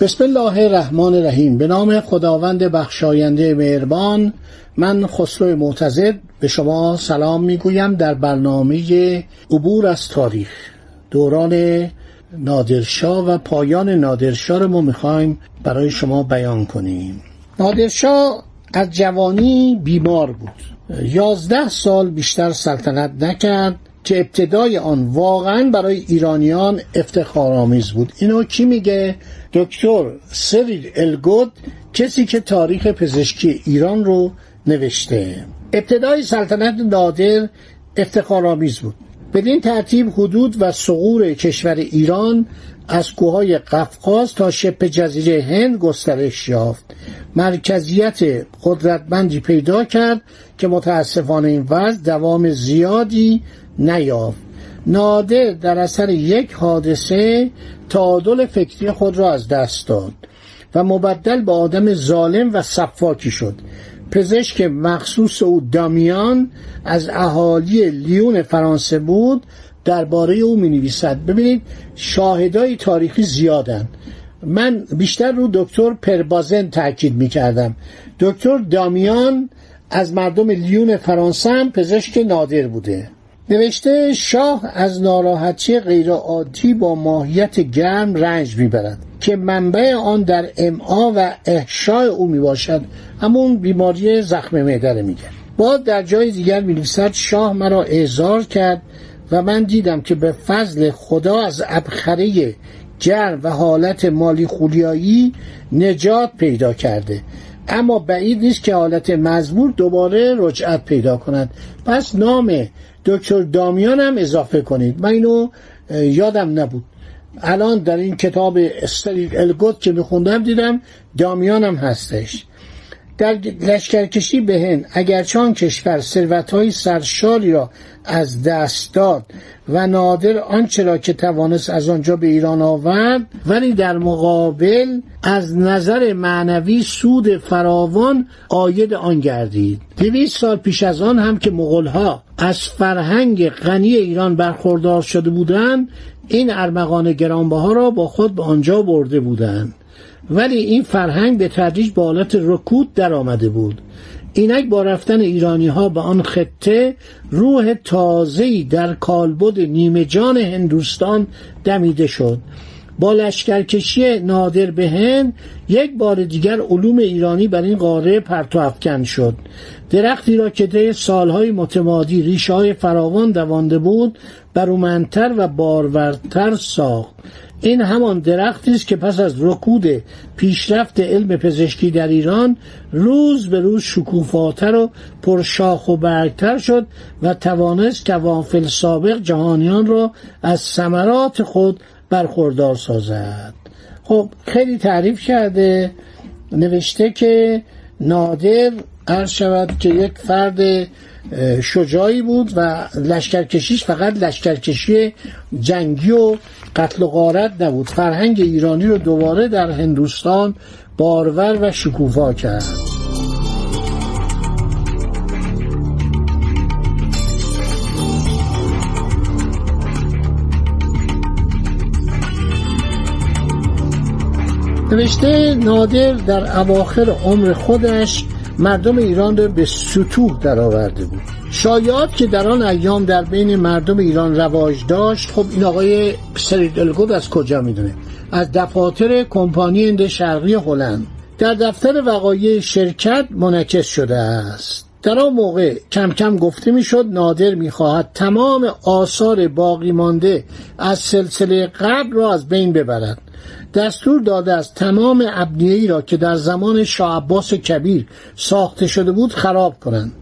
بسم الله الرحمن الرحیم. به نام خداوند بخشاینده مهربان من خسرو معتزد به شما سلام می‌گویم در برنامه عبور از تاریخ. دوران نادرشاه و پایان نادرشاه رو ما می‌خوایم برای شما بیان کنیم. نادرشاه از جوانی بیمار بود. یازده سال بیشتر سلطنت نکرد. که ابتدای آن واقعا برای ایرانیان افتخارآمیز بود. اینو کی میگه؟ دکتر سریل الگود کسی که تاریخ پزشکی ایران رو نوشته. ابتدای سلطنت نادر افتخارآمیز بود. بدین ترتیب حدود و سقور کشور ایران از کوههای قفقاز تا شبه جزیره هند گسترش یافت. مرکزیت قدرتمندی پیدا کرد که متاسفانه این وضع دوام زیادی نیافت. نادر در اثر یک حادثه تعادل فکری خود را از دست داد و مبدل به آدم ظالم و صفاکی شد. پزشک مخصوص او دامیان از اهالی لیون فرانسه بود درباره او می نویسد ببینید شاهدای تاریخی زیادن من بیشتر رو دکتر پربازن تاکید می کردم دکتر دامیان از مردم لیون فرانسه هم پزشک نادر بوده. نوشته شاه از ناراحتی غیرعادی با ماهیت گرم رنج می‌برد که منبع آن در امعا و احشای او می‌باشد. همون بیماری زخم معده میگه. با در جای دیگر می‌نویسد شاه مرا اعزار کرد و من دیدم که به فضل خدا از ابخره گرم و حالت مالی خولیایی نجات پیدا کرده. اما بعید نیست که حالت مزبور دوباره رجعت پیدا کند. پس نام دکتر دامیان هم اضافه کنید. من اینو یادم نبود. الان در این کتاب استریل الگوت که میخوندم دیدم دامیان هم هستش. در لشکرکشی به هند اگرچه آن کشور ثروتهای سرشاری را از دست داد و نادر آنچه را که توانست از آنجا به ایران آورد ولی در مقابل از نظر معنوی سود فراوان آید آن گردید. دویست سال پیش از آن هم که مغلها از فرهنگ غنی ایران برخوردار شده بودند این ارمغان گرانبها را با خود به آنجا برده بودند. ولی این فرهنگ به تدریج به حالت رکود در آمده بود. اینک با رفتن ایرانی ها به آن خطه روح تازه‌ای در کالبد نیمه جان هندوستان دمیده شد. با لشکرکشی نادر به هند یک بار دیگر علوم ایرانی بر این قاره پرتو افکن شد. درختی را که طی سالهای متمادی ریشه های فراوان دوانده بود برومندتر و بارورتر ساخت. این همان درختی است که پس از رکود پیشرفت علم پزشکی در ایران روز به روز شکوفاتر و پرشاخ و برگتر شد و توانست کوافل سابق جهانیان را از ثمرات خود برخوردار سازد. خب خیلی تعریف کرده نوشته که نادر عرض شود که یک فرد شجاعی بود و لشکرکشیش فقط لشکرکشی جنگی و قتل و غارت نبود. فرهنگ ایرانی رو دوباره در هندوستان بارور و شکوفا کرد. نوشته نادر در اواخر عمر خودش مردم ایران را به سطوح درآورده بود. شایعات که در آن ایام در بین مردم ایران رواج داشت خب این آقای سریدلگود از کجا می‌دونه؟ از دفاتر کمپانی هند شرقی هلند. در دفتر وقایع شرکت منعکس شده است. در آن موقع کم کم گفته می‌شد نادر می‌خواهد تمام آثار باقی مانده از سلسله قبل را از بین ببرد. دستور داده است تمام ابنیه‌ای را که در زمان شاه عباس کبیر ساخته شده بود خراب کنند.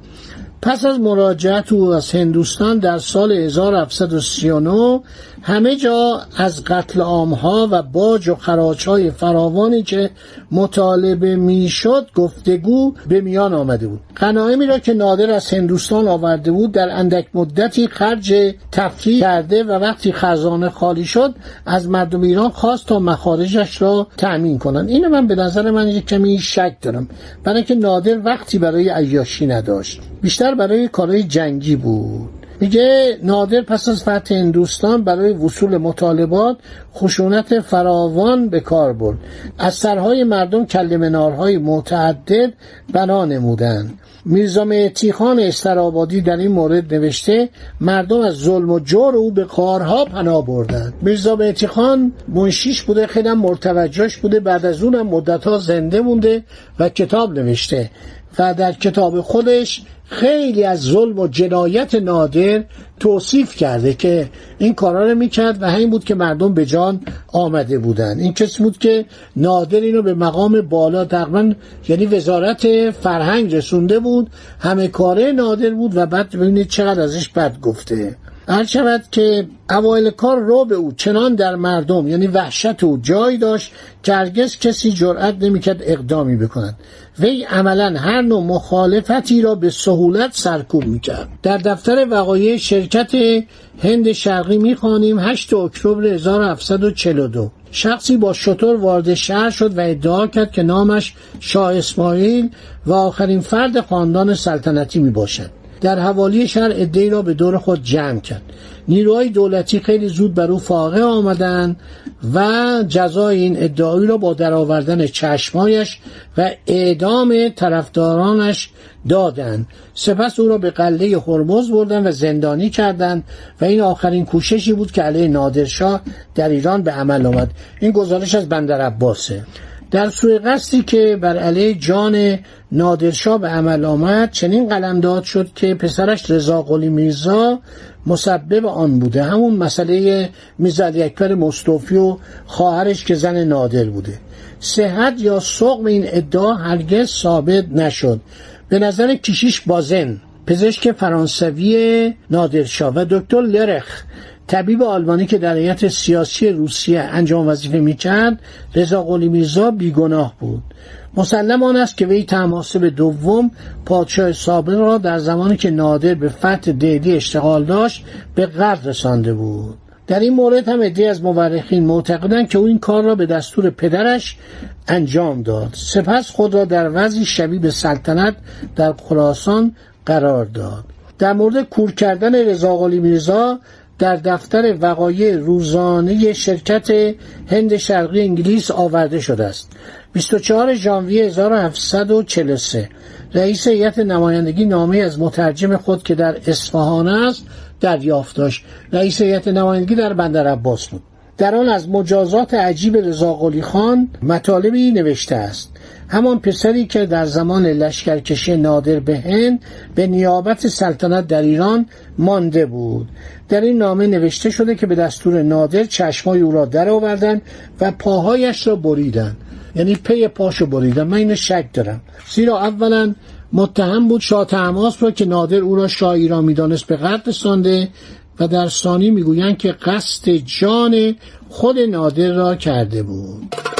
پس از مراجعت او از هندوستان در سال 1739 همه جا از قتل عامها و باج و خراج های فراوانی که مطالبه می‌شد گفتگو به میان آمده بود. غنایمی را که نادر از هندوستان آورده بود در اندک مدتی خرج تفریح کرده و وقتی خزانه خالی شد از مردم ایران خواست تا مخارجش را تأمین کنند. اینو من به نظر من یک کمی شک دارم. برای که نادر وقتی برای عیاشی نداشت. بیشتر برای کارهای جنگی بود. میگه نادر پس از فتح هندوستان برای وصول مطالبات خشونت فراوان به کار برد. از سرهای مردم کل منارهای متعدد بنا نمودند. میرزا مهتی خان استرابادی در این مورد نوشته مردم از ظلم و جور او به کارها پناه بردند. میرزا مهتی خان منشیش بوده خیلی مرتوجهش بوده بعد از اونم مدتها زنده مونده و کتاب نوشته. و در کتاب خودش خیلی از ظلم و جنایت نادر توصیف کرده که این کارا رو می‌کرد و همین بود که مردم به جان آمده بودن. این کسی بود که نادر اینو به مقام بالا تقریبا یعنی وزارت فرهنگ رسونده بود. همه کاره نادر بود و بعد ببینید چقدر ازش بد گفته. هر شود که اوایل کار رو به او چنان در مردم یعنی وحشت او جای داشت که هرگز کسی جرأت نمی‌کرد اقدامی بکند. وی عملا هر نوع مخالفتی را به سهولت سرکوب می‌کرد. در دفتر وقایع شرکت هند شرقی می‌خوانیم 8 اکتبر 1742 شخصی با شطور وارد شهر شد و ادعا کرد که نامش شاه اسماعیل و آخرین فرد خاندان سلطنتی می باشد در حوالی شهر ادهی را به دور خود جمع کرد. نیروهای دولتی خیلی زود بر او فاقه آمدند و جزای این ادعایی را با درآوردن چشمایش و اعدام طرفدارانش دادند. سپس او را به قله هرمز بردن و زندانی کردند و این آخرین کوششی بود که علیه نادرشاه در ایران به عمل آمد. این گزارش از بندر عباسه. در سوی قصدی که بر علیه جان نادرشاه به عمل آمد چنین قلمداد شد که پسرش رضا قلی میرزا مسبب آن بوده. همون مسئله میرزا اکبر مصطفی و خواهرش که زن نادر بوده. صحت یا سقم این ادعا هرگز ثابت نشد. به نظر کشیش بازن پزشک فرانسوی نادرشاه و دکتر لرخ طبیب آلمانی که در هیئت سیاسی روسیه انجام وظیفه می‌کرد رضا قلی میرزا بیگناه بود. مسلم آن است که وی تماسب دوم پادشاه سابق را در زمانی که نادر به فتح دهلی اشتغال داشت به قرد رسانده بود. در این مورد هم عده از مورخین معتقدند که او این کار را به دستور پدرش انجام داد. سپس خود را در وضعی شبیه به سلطنت در خراسان قرار داد. در مورد کور کردن رضا میرزا در دفتر وقایع روزانه شرکت هند شرقی انگلیس آورده شده است. 24 ژانویه 1743 رئیس هیئت نمایندگی نامه از مترجم خود که در اصفهان است دریافت داشت. رئیس هیئت نمایندگی در بندر عباس بود. در آن از مجازات عجیب رضا خان مطالبی نوشته است. همان پسری که در زمان لشکرکشی نادر به هند به نیابت سلطنت در ایران مانده بود. در این نامه نوشته شده که به دستور نادر چشمای او را درآوردند و پاهایش را بریدند. یعنی پی پاشو بریدن من اینو شک دارم. زیرا اولا متهم بود شاه تماس را که نادر او را شاه ایران می‌دانست به قتل سانده و در ثانی می‌گویند که قصد جان خود نادر را کرده بود.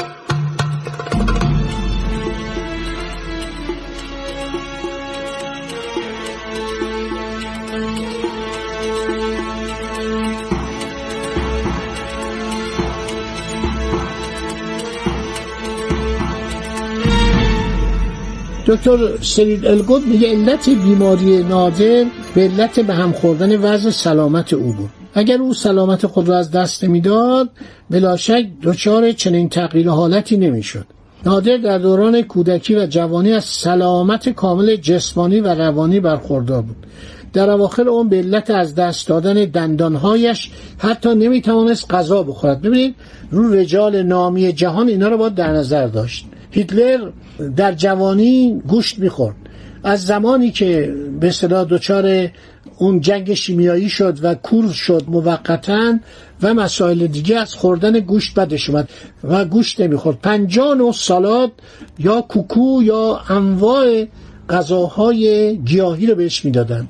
دکتر سرید الگود میگه علت بیماری نادر به علت به هم خوردن وضع سلامت او بود. اگر او سلامت خود را از دست می‌داد بلاشک دچار چنین تغییر حالتی نمی‌شد. نادر در دوران کودکی و جوانی از سلامت کامل جسمانی و روانی برخوردار بود. در اواخر اون به علت از دست دادن دندانهایش حتی نمی‌توانست غذا بخورد. ببینید رو رجال نامی جهان اینا رو باید در نظر داشت. هیتلر در جوانی گوشت می‌خورد. از زمانی که به صدا دچار اون جنگ شیمیایی شد و کور شد موقتا و مسائل دیگه از خوردن گوشت بدش اومد و گوشت نمی‌خورد. پنجان و سالاد یا کوکو یا انواع غذاهای گیاهی رو بهش می‌دادن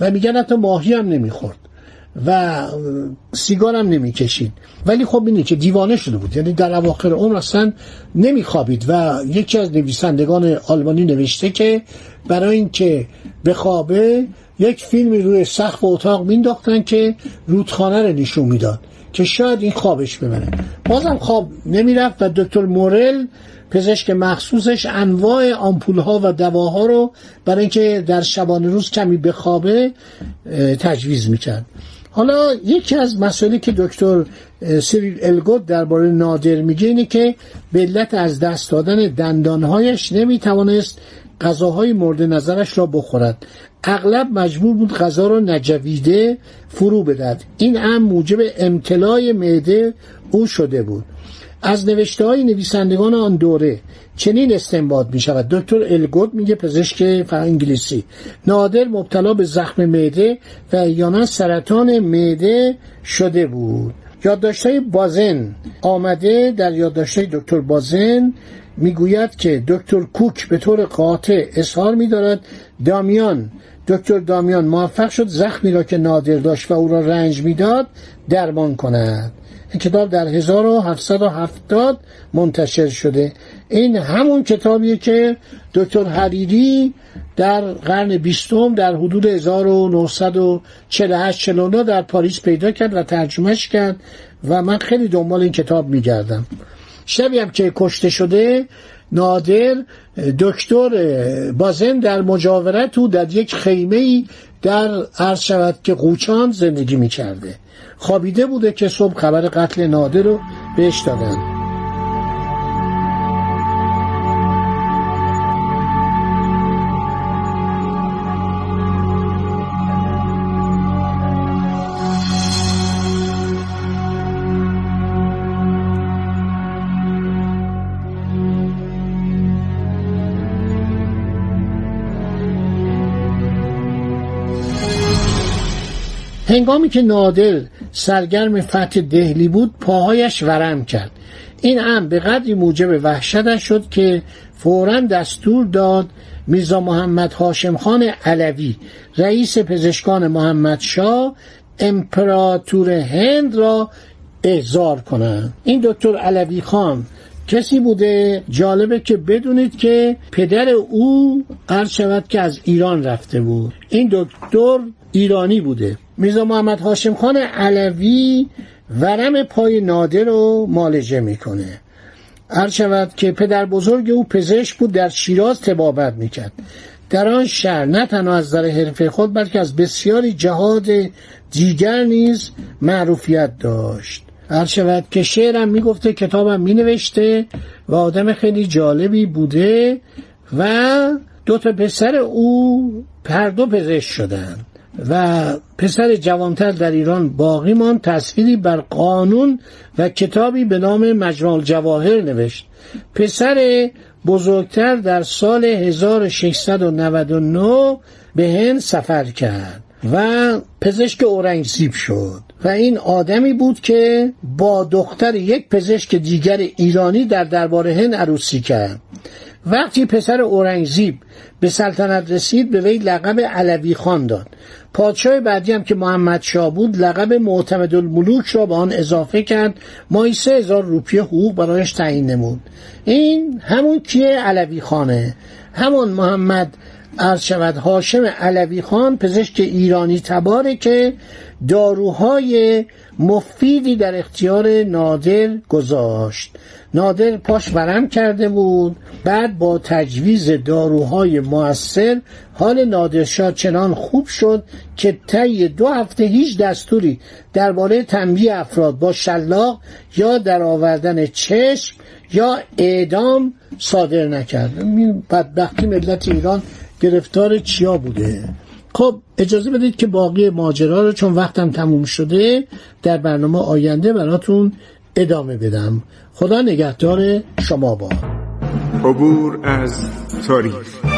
و میگن حتی ماهی هم نمی‌خورد. و سیگار هم نمی‌کشید. ولی خب اینه که دیوانه شده بود. یعنی در اواخر عمر اصلا نمیخوابید و یکی از نویسندگان آلمانی نوشته که برای اینکه بخوابه یک فیلمی روی سقف اتاق مینداختن که رودخانه رو نشون می‌داد که شاید این خوابش ببره. بازم خواب نمی‌رفت و دکتر مورل پزشک مخصوصش انواع آمپول ها و دواها رو برای اینکه در شبانه روز کمی بخوابه تجویز می‌کرد. حالا یکی از مسائلی که دکتر سیریل الگوت درباره نادر میگه اینه که به علت از دست دادن دندانهایش نمی‌توانست غذاهای مورد نظرش را بخورد. اغلب مجبور بود غذا را نجویده فرو بدهد. این هم موجب امتلای معده او شده بود. از نوشته های نویسندگان آن دوره چنین استنباط می شود دکتر الگوت میگه پزشک انگلیسی. نادر مبتلا به زخم معده و احیانا سرطان معده شده بود. یادداشت‌های بازن آمده در یادداشت‌های دکتر بازن می‌گوید که دکتر کوک به طور قاطع اظهار می‌دارد دامیان. دکتر دامیان موفق شد زخمی را که نادر داشت و او را رنج می‌داد درمان کند. این کتاب در 1770 منتشر شده. این همون کتابیه که دکتر حریری در قرن بیستم در حدود 1948 49 در پاریس پیدا کرد و ترجمهش کرد و من خیلی دنبال این کتاب میگردم. شبی هم که کشته شده نادر دکتر بازن در مجاورت او در یک خیمه ای در عرض شود که قوچان زندگی می‌کرده. خوابیده بوده که صبح خبر قتل نادر رو بهش دادن. هنگامی که نادر سرگرم فتح دهلی بود پاهایش ورم کرد. این هم به قدری موجب وحشتش شد که فورا دستور داد میرزا محمد هاشم خان علوی رئیس پزشکان محمد شاه امپراتور هند را احضار کنند. این دکتر علوی خان کسی بوده جالبه که بدونید که پدر او عرض شود که از ایران رفته بود. این دکتر ایرانی بوده. میرزا محمد هاشم خان علوی ورم پای نادر رو مالجه می‌کنه. هر شود که پدر بزرگ او پزشک بود در شیراز تبابت می‌کرد. در آن شهر نه تنها از در حرفه خود بلکه از بسیاری جهاد دیگر نیز معروفیت داشت. هر شود که شعرم می‌گفته کتابم مینوشته و آدم خیلی جالبی بوده و دو تا پسر او هر دو پزشک شدند و پسر جوانتر در ایران باقی ماند. تصویری بر قانون و کتابی به نام مجموع جواهر نوشت. پسر بزرگتر در سال 1699 به هند سفر کرد و پزشک اورنگزیب شد. و این آدمی بود که با دختر یک پزشک دیگر ایرانی در دربار هند عروسی کرد. وقتی پسر اورنگزیب به سلطنت رسید به وی لقب علوی خان داد. پادشاه بعدی هم که محمد شاه بود لقب معتمد الملوک را به آن اضافه کرد. ماهی سه هزار روپیه حقوق برایش تعیین نمود. این همون کیه علوی خانه؟ همون محمد عرض شود هاشم علوی خان پزشک ایرانی تباره که داروهای مفیدی در اختیار نادر گذاشت. نادر پاش ورم کرده بود بعد با تجویز داروهای موثر حال نادرشاه چنان خوب شد که طی دو هفته هیچ دستوری درباره تنبیه افراد با شلاق یا در آوردن چشم یا اعدام صادر نکرد. بدبختی ملت ایران گرفتار چیا بوده؟ خب اجازه بدید که باقی ماجرا رو چون وقتم تموم شده در برنامه آینده براتون ادامه بدم. خدا نگهدار شما با. عبور از تاریخ.